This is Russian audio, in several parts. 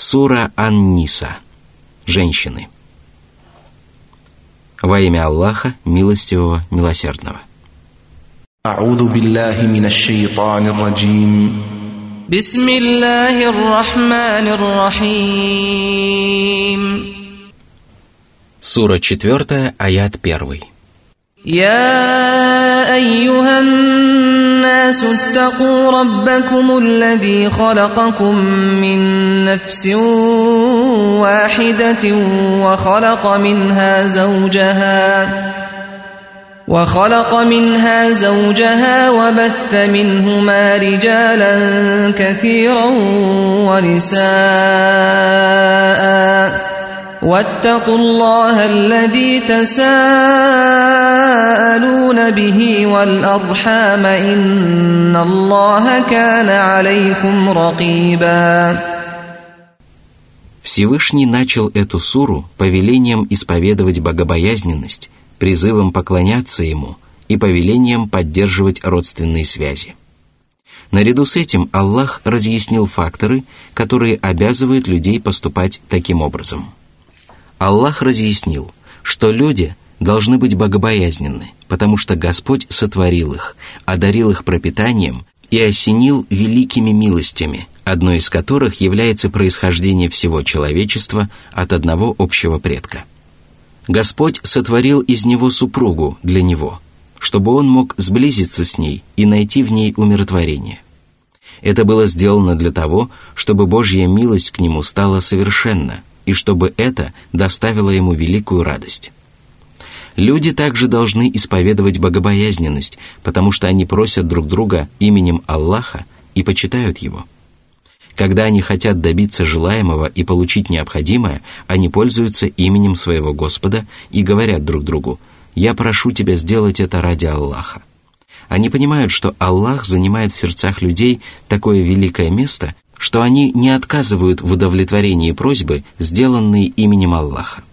Сура Ан-Ниса. Женщины. Во имя Аллаха, милостивого, милосердного. أعوذ بالله من الشيطان الرجيم بسم الله الرحمن الرحيم Сура 4, аят 1. يا أيها الناس اتقوا ربكم الذي خلقكم من نفس واحدة وخلق منها زوجها وخلق منها زوجها وبث منهما رجالا كثيرا ونساء. واتقوا الله الذي تساءلون به والأرحام إن الله كان عليكم رقيبا Всевышний начал эту суру повелением исповедовать богобоязненность, призывом поклоняться Ему и повелением поддерживать родственные связи. Наряду с этим Аллах разъяснил факторы, которые обязывают людей поступать таким образом – Аллах разъяснил, что люди должны быть богобоязненны, потому что Господь сотворил их, одарил их пропитанием и осенил великими милостями, одной из которых является происхождение всего человечества от одного общего предка. Господь сотворил из него супругу для него, чтобы он мог сблизиться с ней и найти в ней умиротворение. Это было сделано для того, чтобы Божья милость к нему стала совершенна – и чтобы это доставило ему великую радость. Люди также должны исповедовать богобоязненность, потому что они просят друг друга именем Аллаха и почитают Его. Когда они хотят добиться желаемого и получить необходимое, они пользуются именем своего Господа и говорят друг другу «Я прошу тебя сделать это ради Аллаха». Они понимают, что Аллах занимает в сердцах людей такое великое место, что они не отказывают в удовлетворении просьбы, сделанной именем Аллаха.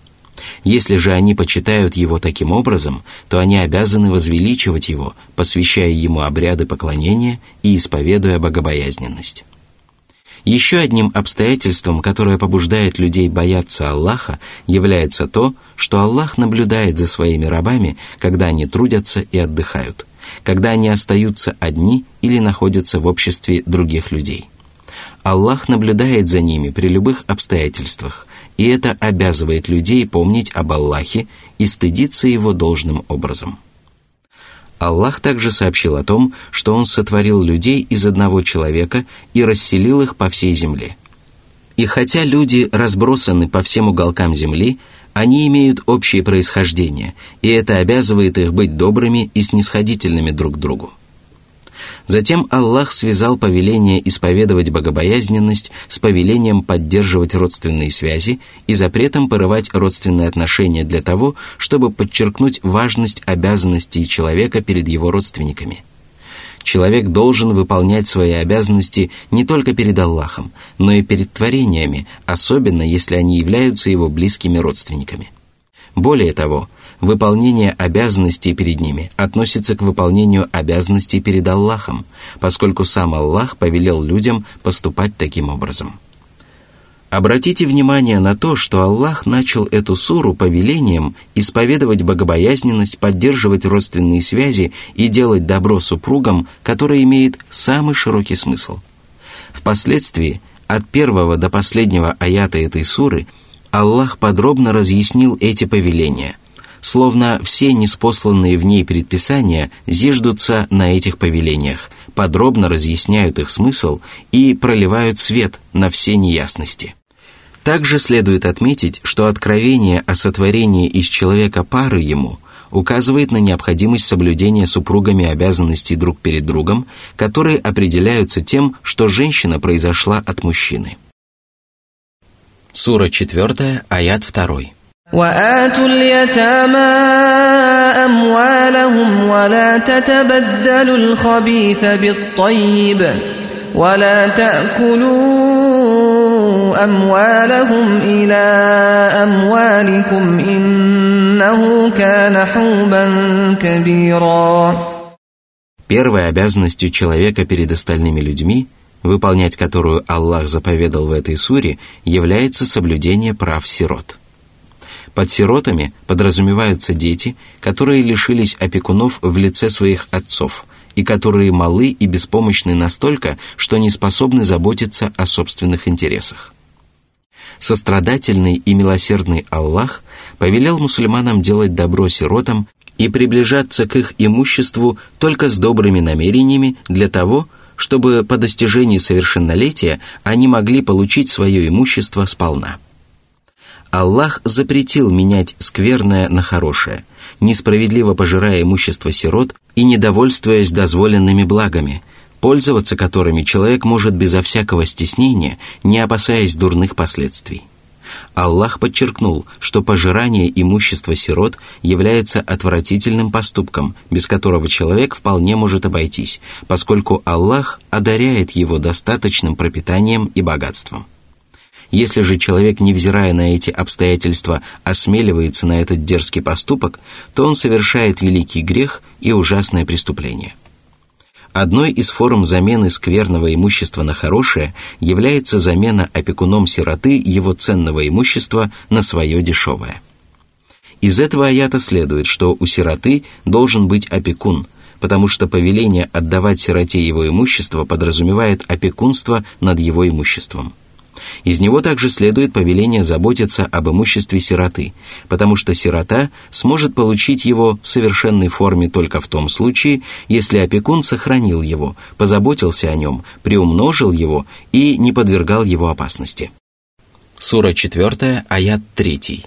Если же они почитают его таким образом, то они обязаны возвеличивать его, посвящая ему обряды поклонения и исповедуя богобоязненность. Еще одним обстоятельством, которое побуждает людей бояться Аллаха, является то, что Аллах наблюдает за своими рабами, когда они трудятся и отдыхают, когда они остаются одни или находятся в обществе других людей. Аллах наблюдает за ними при любых обстоятельствах, и это обязывает людей помнить об Аллахе и стыдиться его должным образом. Аллах также сообщил о том, что Он сотворил людей из одного человека и расселил их по всей земле. И хотя люди разбросаны по всем уголкам земли, они имеют общее происхождение, и это обязывает их быть добрыми и снисходительными друг к другу. Затем Аллах связал повеление исповедовать богобоязненность с повелением поддерживать родственные связи и запретом порывать родственные отношения для того, чтобы подчеркнуть важность обязанностей человека перед его родственниками. Человек должен выполнять свои обязанности не только перед Аллахом, но и перед творениями, особенно если они являются его близкими родственниками. Более того, выполнение обязанностей перед ними относится к выполнению обязанностей перед Аллахом, поскольку сам Аллах повелел людям поступать таким образом. Обратите внимание на то, что Аллах начал эту суру повелением исповедовать богобоязненность, поддерживать родственные связи и делать добро супругам, которое имеет самый широкий смысл. Впоследствии, от первого до последнего аята этой суры, Аллах подробно разъяснил эти повеления – словно все неспосланные в ней предписания зиждутся на этих повелениях, подробно разъясняют их смысл и проливают свет на все неясности. Также следует отметить, что откровение о сотворении из человека пары ему указывает на необходимость соблюдения супругами обязанностей друг перед другом, которые определяются тем, что женщина произошла от мужчины. Сура 4, аят 2. وآتوا اليتامى أموالهم ولا تتبدلوا الخبيث بالطيب ولا تأكلوا أموالهم إلى أموالكم إنه كان حوبا كبيرا Первой обязанностью человека перед остальными людьми выполнять которую Аллах заповедал в этой суре, является соблюдение прав сирот. под сиротами подразумеваются дети, которые лишились опекунов в лице своих отцов и которые малы и беспомощны настолько, что не способны заботиться о собственных интересах. Сострадательный и милосердный Аллах повелел мусульманам делать добро сиротам и приближаться к их имуществу только с добрыми намерениями для того, чтобы по достижении совершеннолетия они могли получить свое имущество сполна. Аллах запретил менять скверное на хорошее, несправедливо пожирая имущество сирот и недовольствуясь дозволенными благами, пользоваться которыми человек может безо всякого стеснения, не опасаясь дурных последствий. Аллах подчеркнул, что пожирание имущества сирот является отвратительным поступком, без которого человек вполне может обойтись, поскольку Аллах одаряет его достаточным пропитанием и богатством. Если же человек, невзирая на эти обстоятельства, осмеливается на этот дерзкий поступок, то он совершает великий грех и ужасное преступление. Одной из форм замены скверного имущества на хорошее является замена опекуном сироты его ценного имущества на свое дешевое. Из этого аята следует, что у сироты должен быть опекун, потому что повеление отдавать сироте его имущество подразумевает опекунство над его имуществом – из него также следует повеление заботиться об имуществе сироты, потому что сирота сможет получить его в совершенной форме только в том случае, если опекун сохранил его, позаботился о нем, приумножил его и не подвергал его опасности. Сура 4, аят 3.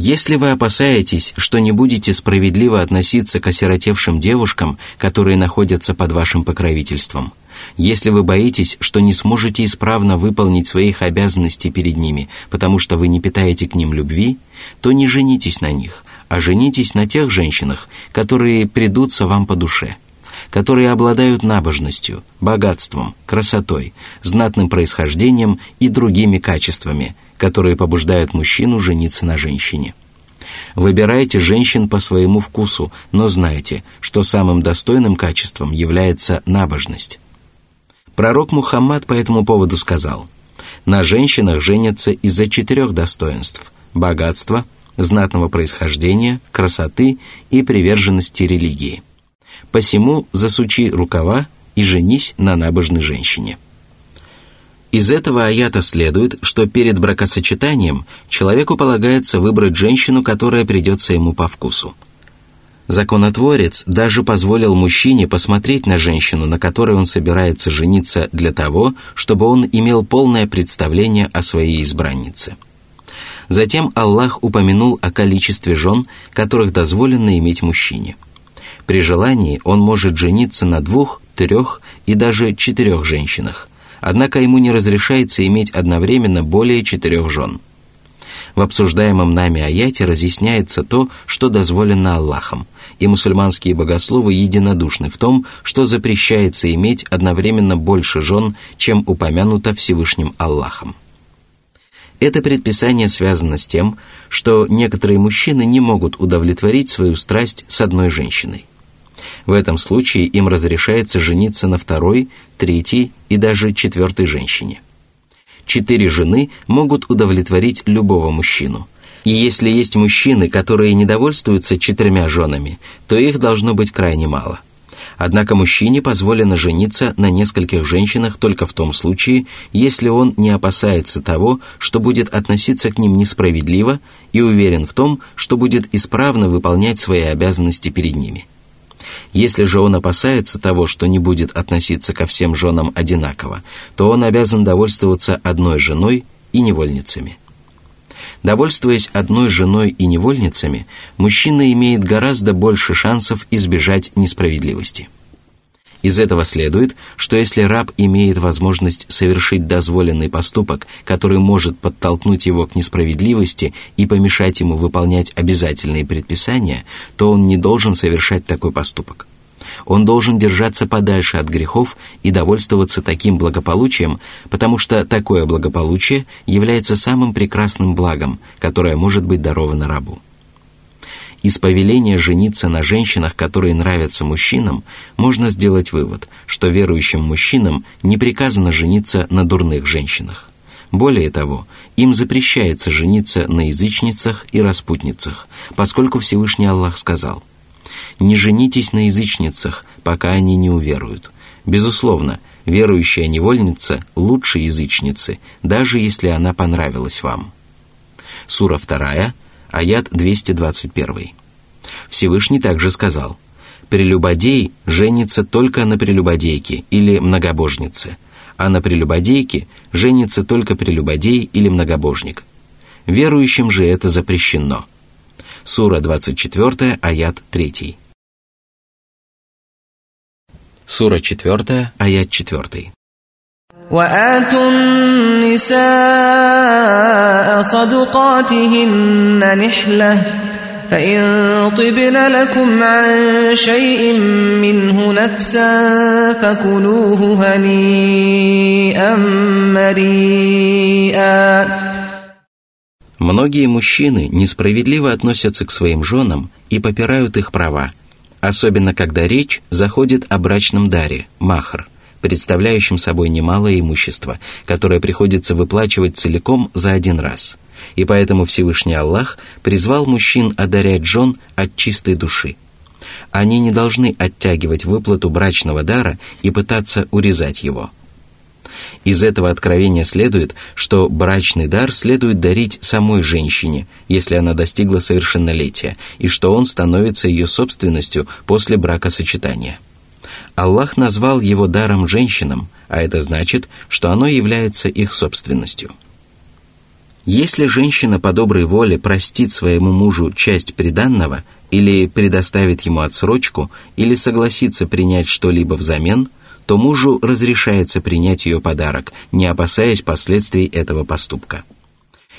Если вы опасаетесь, что не будете справедливо относиться к осиротевшим девушкам, которые находятся под вашим покровительством, если вы боитесь, что не сможете исправно выполнить своих обязанностей перед ними, потому что вы не питаете к ним любви, то не женитесь на них, а женитесь на тех женщинах, которые придутся вам по душе, которые обладают набожностью, богатством, красотой, знатным происхождением и другими качествами – которые побуждают мужчину жениться на женщине. Выбирайте женщин по своему вкусу, но знайте, что самым достойным качеством является набожность. Пророк Мухаммад по этому поводу сказал, «На женщинах женятся из-за четырех достоинств – богатства, знатного происхождения, красоты и приверженности религии. Посему засучи рукава и женись на набожной женщине». Из этого аята следует, что перед бракосочетанием человеку полагается выбрать женщину, которая придется ему по вкусу. Законотворец даже позволил мужчине посмотреть на женщину, на которой он собирается жениться для того, чтобы он имел полное представление о своей избраннице. Затем Аллах упомянул о количестве жен, которых дозволено иметь мужчине. При желании он может жениться на двух, трех и даже четырех женщинах – однако ему не разрешается иметь одновременно более четырех жен. В обсуждаемом нами аяте разъясняется то, что дозволено Аллахом, и мусульманские богословы единодушны в том, что запрещается иметь одновременно больше жен, чем упомянуто Всевышним Аллахом. Это предписание связано с тем, что некоторые мужчины не могут удовлетворить свою страсть с одной женщиной – в этом случае им разрешается жениться на второй, третьей и даже четвертой женщине. Четыре жены могут удовлетворить любого мужчину. И если есть мужчины, которые недовольствуются четырьмя женами, то их должно быть крайне мало. Однако мужчине позволено жениться на нескольких женщинах только в том случае, если он не опасается того, что будет относиться к ним несправедливо и уверен в том, что будет исправно выполнять свои обязанности перед ними – если же он опасается того, что не будет относиться ко всем женам одинаково, то он обязан довольствоваться одной женой и невольницами. Довольствуясь одной женой и невольницами, мужчина имеет гораздо больше шансов избежать несправедливости. Из этого следует, что если раб имеет возможность совершить дозволенный поступок, который может подтолкнуть его к несправедливости и помешать ему выполнять обязательные предписания, то он не должен совершать такой поступок. Он должен держаться подальше от грехов и довольствоваться таким благополучием, потому что такое благополучие является самым прекрасным благом, которое может быть даровано рабу. Из повеления жениться на женщинах, которые нравятся мужчинам, можно сделать вывод, что верующим мужчинам не приказано жениться на дурных женщинах. Более того, им запрещается жениться на язычницах и распутницах, поскольку Всевышний Аллах сказал «Не женитесь на язычницах, пока они не уверуют». Безусловно, верующая невольница лучше язычницы, даже если она понравилась вам. Сура 2, аят 221. Всевышний также сказал, «Прелюбодей женится только на прелюбодейке или многобожнице, а на прелюбодейке женится только прелюбодей или многобожник. Верующим же это запрещено». Сура 24, аят 3. Сура 4, аят 4. وآتوا النساء صدقاتهن نحلة فإن طبن لكم عن شيء منه نفسا فكلوه هنيئا مريئا Многие мужчины несправедливо относятся к своим женам и попирают их права, особенно когда речь заходит о брачном даре, махр – представляющим собой немалое имущество, которое приходится выплачивать целиком за один раз. И поэтому Всевышний Аллах призвал мужчин одарять жен от чистой души. Они не должны оттягивать выплату брачного дара и пытаться урезать его. Из этого откровения следует, что брачный дар следует дарить самой женщине, если она достигла совершеннолетия, и что он становится ее собственностью после бракосочетания – Аллах назвал его даром женщинам, а это значит, что оно является их собственностью. Если женщина по доброй воле простит своему мужу часть приданного или предоставит ему отсрочку, или согласится принять что-либо взамен, то мужу разрешается принять ее подарок, не опасаясь последствий этого поступка.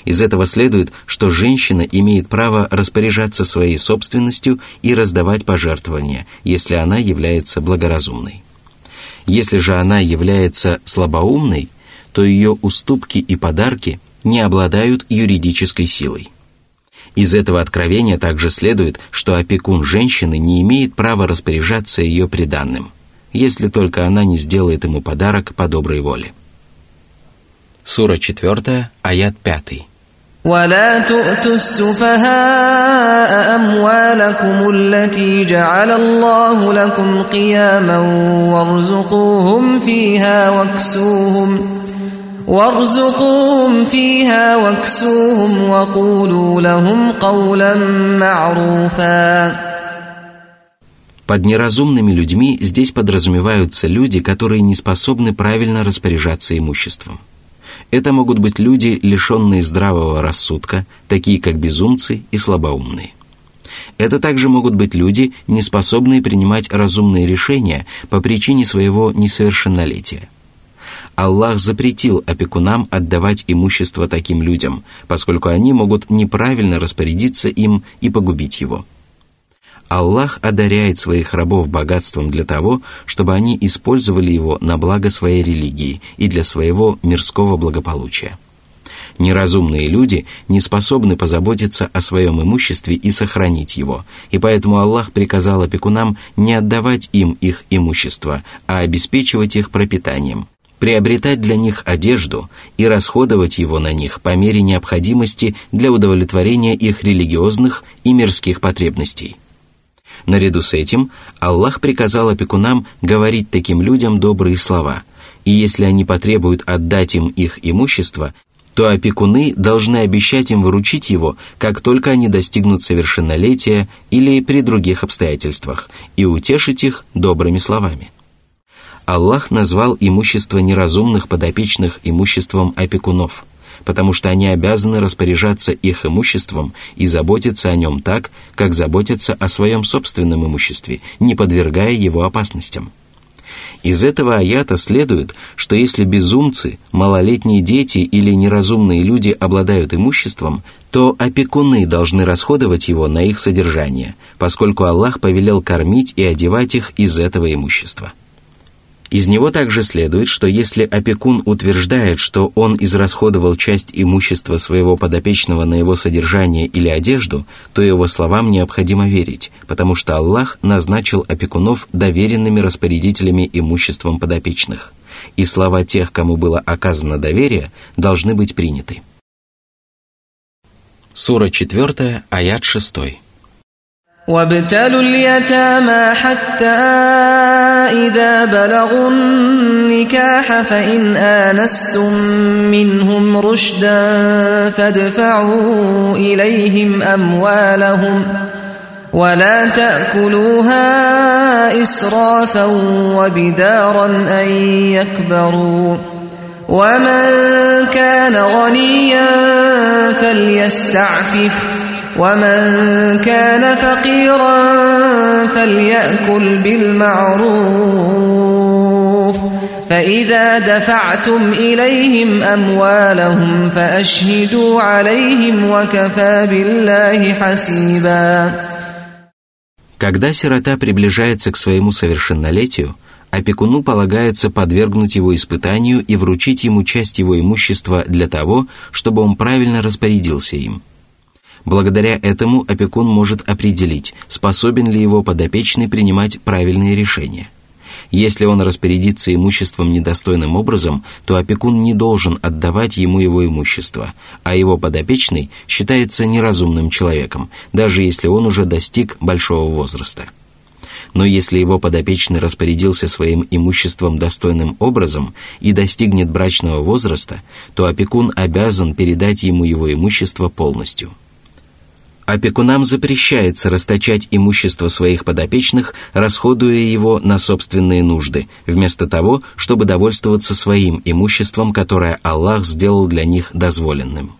Из этого следует, что женщина имеет право распоряжаться своей собственностью и раздавать пожертвования, если она является благоразумной. Если же она является слабоумной, то ее уступки и подарки не обладают юридической силой. Из этого откровения также следует, что опекун женщины не имеет права распоряжаться ее приданным, если только она не сделает ему подарок по доброй воле. Сура 4, аят 5. ولا تؤتوا السفهاء أموالكم التي جعل الله لكم قياما وارزقوهم فيها واكسوهم وارزقوهم فيها واكسوهم وقولوا لهم قولا معروفا Под неразумными людьми здесь подразумеваются люди, которые не способны правильно распоряжаться имуществом. Это могут быть люди, лишенные здравого рассудка, такие как безумцы и слабоумные. Это также могут быть люди, не способные принимать разумные решения по причине своего несовершеннолетия. Аллах запретил опекунам отдавать имущество таким людям, поскольку они могут неправильно распорядиться им и погубить его – Аллах одаряет своих рабов богатством для того, чтобы они использовали его на благо своей религии и для своего мирского благополучия. Неразумные люди не способны позаботиться о своем имуществе и сохранить его, и поэтому Аллах приказал опекунам не отдавать им их имущество, а обеспечивать их пропитанием, приобретать для них одежду и расходовать его на них по мере необходимости для удовлетворения их религиозных и мирских потребностей. Наряду с этим Аллах приказал опекунам говорить таким людям добрые слова, и если они потребуют отдать им их имущество, то опекуны должны обещать им выручить его, как только они достигнут совершеннолетия или при других обстоятельствах, и утешить их добрыми словами. Аллах назвал имущество неразумных подопечных имуществом опекунов – потому что они обязаны распоряжаться их имуществом и заботиться о нем так, как заботятся о своем собственном имуществе, не подвергая его опасностям. Из этого аята следует, что если безумцы, малолетние дети или неразумные люди обладают имуществом, то опекуны должны расходовать его на их содержание, поскольку Аллах повелел кормить и одевать их из этого имущества. Из него также следует, что если опекун утверждает, что он израсходовал часть имущества своего подопечного на его содержание или одежду, то его словам необходимо верить, потому что Аллах назначил опекунов доверенными распорядителями имуществом подопечных, и слова тех, кому было оказано доверие, должны быть приняты. Сура 4, аят 6. وابتلوا اليتامى حتى إذا بلغوا النكاح فإن آنستم منهم رشدا فادفعوا إليهم أموالهم ولا تأكلوها إسرافا وبدارا أن يكبروا ومن كان غنيا فليستعفف ومن كان فقيرا فليأكل بالمعروف فإذا دفعتم إليهم أموالهم فأشهدوا عليهم وكفى بالله حسيبا Когда сирота приближается к своему совершеннолетию, опекуну полагается подвергнуть его испытанию и вручить ему часть его имущества для того, чтобы он правильно распорядился им – Благодаря этому опекун может определить, способен ли его подопечный принимать правильные решения. Если он распорядится имуществом недостойным образом, то опекун не должен отдавать ему его имущество, а его подопечный считается неразумным человеком, даже если он уже достиг большого возраста. Но если его подопечный распорядился своим имуществом достойным образом и достигнет брачного возраста, то опекун обязан передать ему его имущество полностью – Опекунам запрещается расточать имущество своих подопечных, расходуя его на собственные нужды, вместо того, чтобы довольствоваться своим имуществом, которое Аллах сделал для них дозволенным.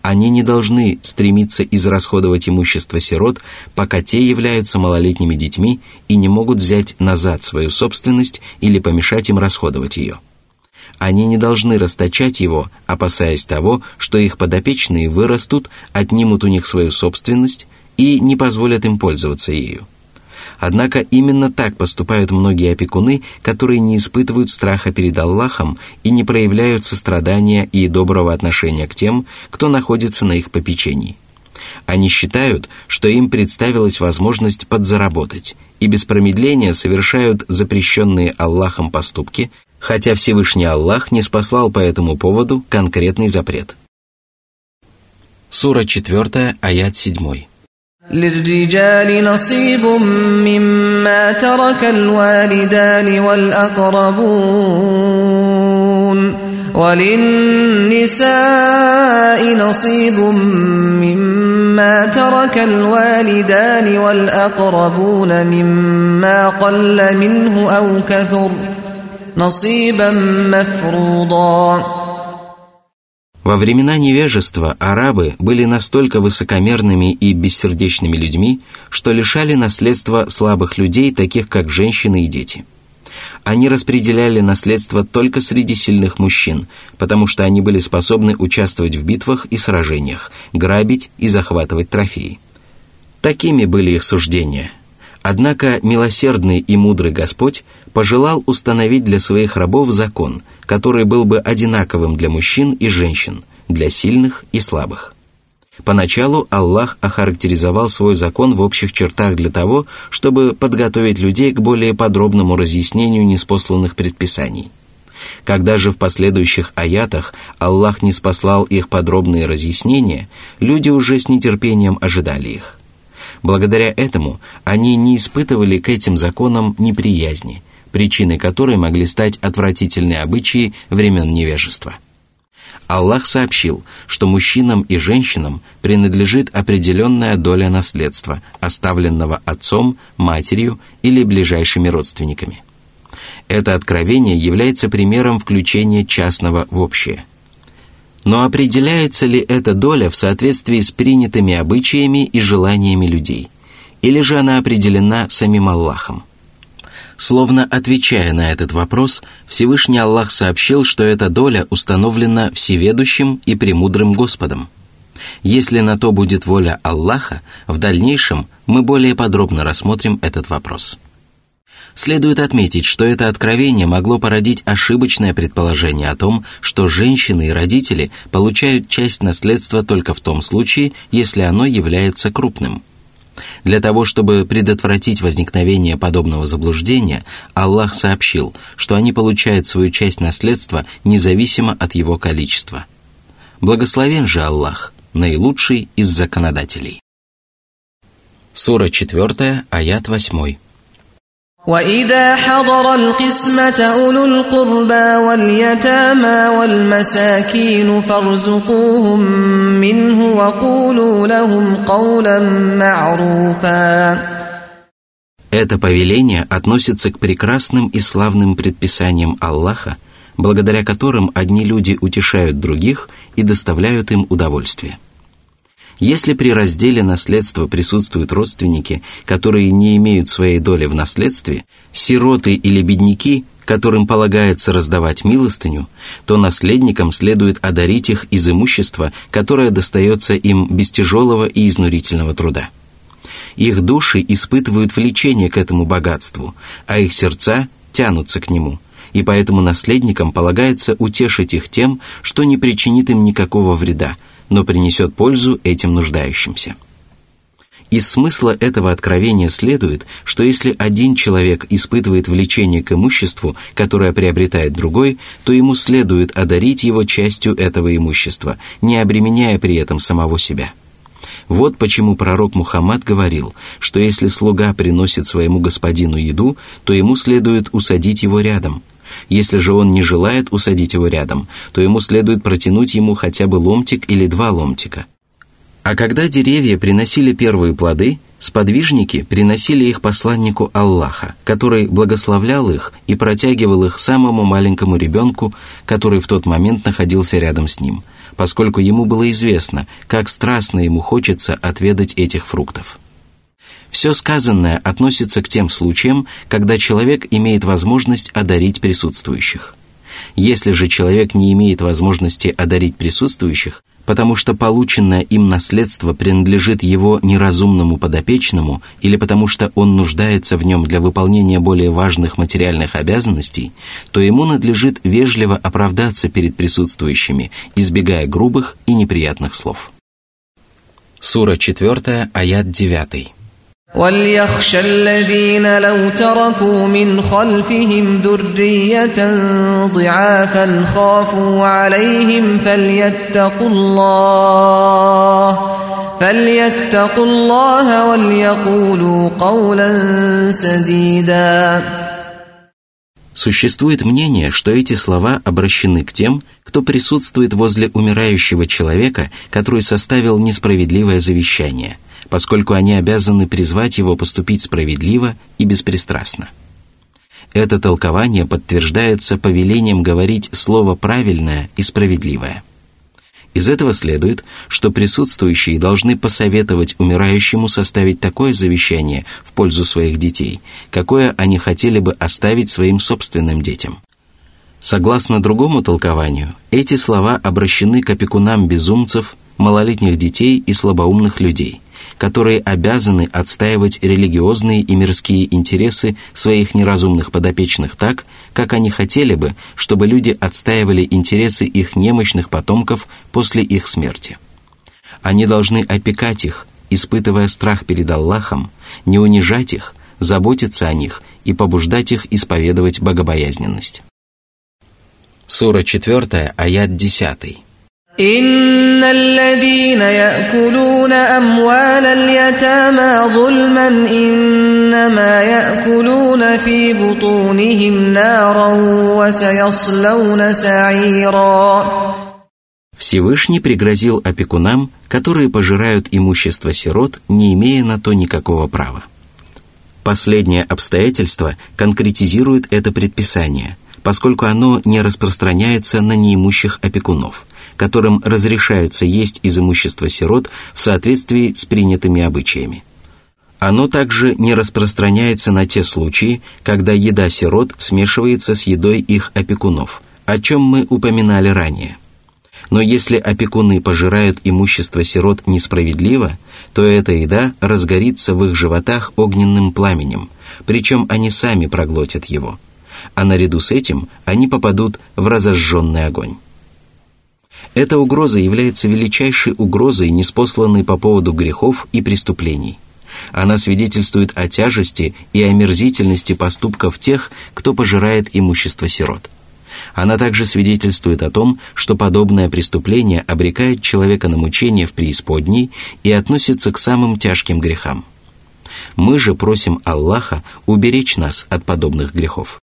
Они не должны стремиться израсходовать имущество сирот, пока те являются малолетними детьми и не могут взять назад свою собственность или помешать им расходовать ее – они не должны расточать его, опасаясь того, что их подопечные вырастут, отнимут у них свою собственность и не позволят им пользоваться ею. Однако именно так поступают многие опекуны, которые не испытывают страха перед Аллахом и не проявляют сострадания и доброго отношения к тем, кто находится на их попечении. Они считают, что им представилась возможность подзаработать, и без промедления совершают запрещенные Аллахом поступки, хотя Всевышний Аллах не спаслал по этому поводу конкретный запрет. Сура 4, аят 7. للرجال نصيب مما ترك الوالدان والأقربون وللنساء نصيب مما ترك الوالدان والأقربون مما قل منه أو كثر ۖ во времена невежества арабы были настолько высокомерными и бессердечными людьми, что лишали наследства слабых людей, таких как женщины и дети. Они распределяли наследство только среди сильных мужчин, потому что они были способны участвовать в битвах и сражениях, грабить и захватывать трофеи. Такими были их суждения – Однако милосердный и мудрый Господь пожелал установить для своих рабов закон, который был бы одинаковым для мужчин и женщин, для сильных и слабых. Поначалу Аллах охарактеризовал свой закон в общих чертах для того, чтобы подготовить людей к более подробному разъяснению неспосланных предписаний. Когда же в последующих аятах Аллах не спаслал их подробные разъяснения, люди уже с нетерпением ожидали их. Благодаря этому они не испытывали к этим законам неприязни, причиной которой могли стать отвратительные обычаи времен невежества. Аллах сообщил, что мужчинам и женщинам принадлежит определенная доля наследства, оставленного отцом, матерью или ближайшими родственниками. Это откровение является примером включения частного в общее – но определяется ли эта доля в соответствии с принятыми обычаями и желаниями людей? Или же она определена самим Аллахом? Словно отвечая на этот вопрос, Всевышний Аллах сообщил, что эта доля установлена всеведущим и премудрым Господом. Если на то будет воля Аллаха, в дальнейшем мы более подробно рассмотрим этот вопрос. Следует отметить, что это откровение могло породить ошибочное предположение о том, что женщины и родители получают часть наследства только в том случае, если оно является крупным. Для того, чтобы предотвратить возникновение подобного заблуждения, Аллах сообщил, что они получают свою часть наследства независимо от его количества. Благословен же Аллах, наилучший из законодателей. Сура 4, аят 8. وإذا حضر القسمة أولو القربى واليتامى والمساكين فارزقوهم منه وقولوا لهم قولا معروفا Это повеление относится к прекрасным и славным предписаниям Аллаха, благодаря которым одни люди утешают других и доставляют им удовольствие. Если при разделе наследства присутствуют родственники, которые не имеют своей доли в наследстве, сироты или бедняки, которым полагается раздавать милостыню, то наследникам следует одарить их из имущества, которое достается им без тяжелого и изнурительного труда. Их души испытывают влечение к этому богатству, а их сердца тянутся к нему, и поэтому наследникам полагается утешить их тем, что не причинит им никакого вреда – но принесет пользу этим нуждающимся. Из смысла этого откровения следует, что если один человек испытывает влечение к имуществу, которое приобретает другой, то ему следует одарить его частью этого имущества, не обременяя при этом самого себя. Вот почему пророк Мухаммад говорил, что если слуга приносит своему господину еду, то ему следует усадить его рядом, если же он не желает усадить его рядом, то ему следует протянуть ему хотя бы ломтик или два ломтика. А когда деревья приносили первые плоды, сподвижники приносили их посланнику Аллаха, который благословлял их и протягивал их самому маленькому ребенку, который в тот момент находился рядом с ним, поскольку ему было известно, как страстно ему хочется отведать этих фруктов. Все сказанное относится к тем случаям, когда человек имеет возможность одарить присутствующих. Если же человек не имеет возможности одарить присутствующих, потому что полученное им наследство принадлежит его неразумному подопечному или потому что он нуждается в нем для выполнения более важных материальных обязанностей, то ему надлежит вежливо оправдаться перед присутствующими, избегая грубых и неприятных слов. Сура 4, аят 9. وليخشى الذين لو تركوا من خلفهم ذرية ضعافا خافوا عليهم فليتقوا الله فليتقوا الله وليقولوا قولا سديدا Существует мнение, что эти слова обращены к тем, кто присутствует возле умирающего человека, который составил несправедливое завещание – поскольку они обязаны призвать его поступить справедливо и беспристрастно. Это толкование подтверждается повелением говорить слово правильное и справедливое. Из этого следует, что присутствующие должны посоветовать умирающему составить такое завещание в пользу своих детей, какое они хотели бы оставить своим собственным детям. Согласно другому толкованию, эти слова обращены к опекунам безумцев, малолетних детей и слабоумных людей – которые обязаны отстаивать религиозные и мирские интересы своих неразумных подопечных так, как они хотели бы, чтобы люди отстаивали интересы их немощных потомков после их смерти. Они должны опекать их, испытывая страх перед Аллахом, не унижать их, заботиться о них и побуждать их исповедовать богобоязненность. Сура 4, аят 10. إن الذين يأكلون أموال اليتامى ظلما إنما يأكلون في بطونهم نارا وسيصلون سعيرا Всевышний пригрозил опекунам, которые пожирают имущество сирот, не имея на то никакого права. Последнее обстоятельство конкретизирует это предписание, поскольку оно не распространяется на неимущих опекунов – – которым разрешается есть из имущества сирот в соответствии с принятыми обычаями. Оно также не распространяется на те случаи, когда еда сирот смешивается с едой их опекунов, о чем мы упоминали ранее. Но если опекуны пожирают имущество сирот несправедливо, то эта еда разгорится в их животах огненным пламенем, причем они сами проглотят его. А наряду с этим они попадут в разожженный огонь. Эта угроза является величайшей угрозой, неспосланной по поводу грехов и преступлений – она свидетельствует о тяжести и омерзительности поступков тех, кто пожирает имущество сирот. Она также свидетельствует о том, что подобное преступление обрекает человека на мучение в преисподней и относится к самым тяжким грехам. Мы же просим Аллаха уберечь нас от подобных грехов.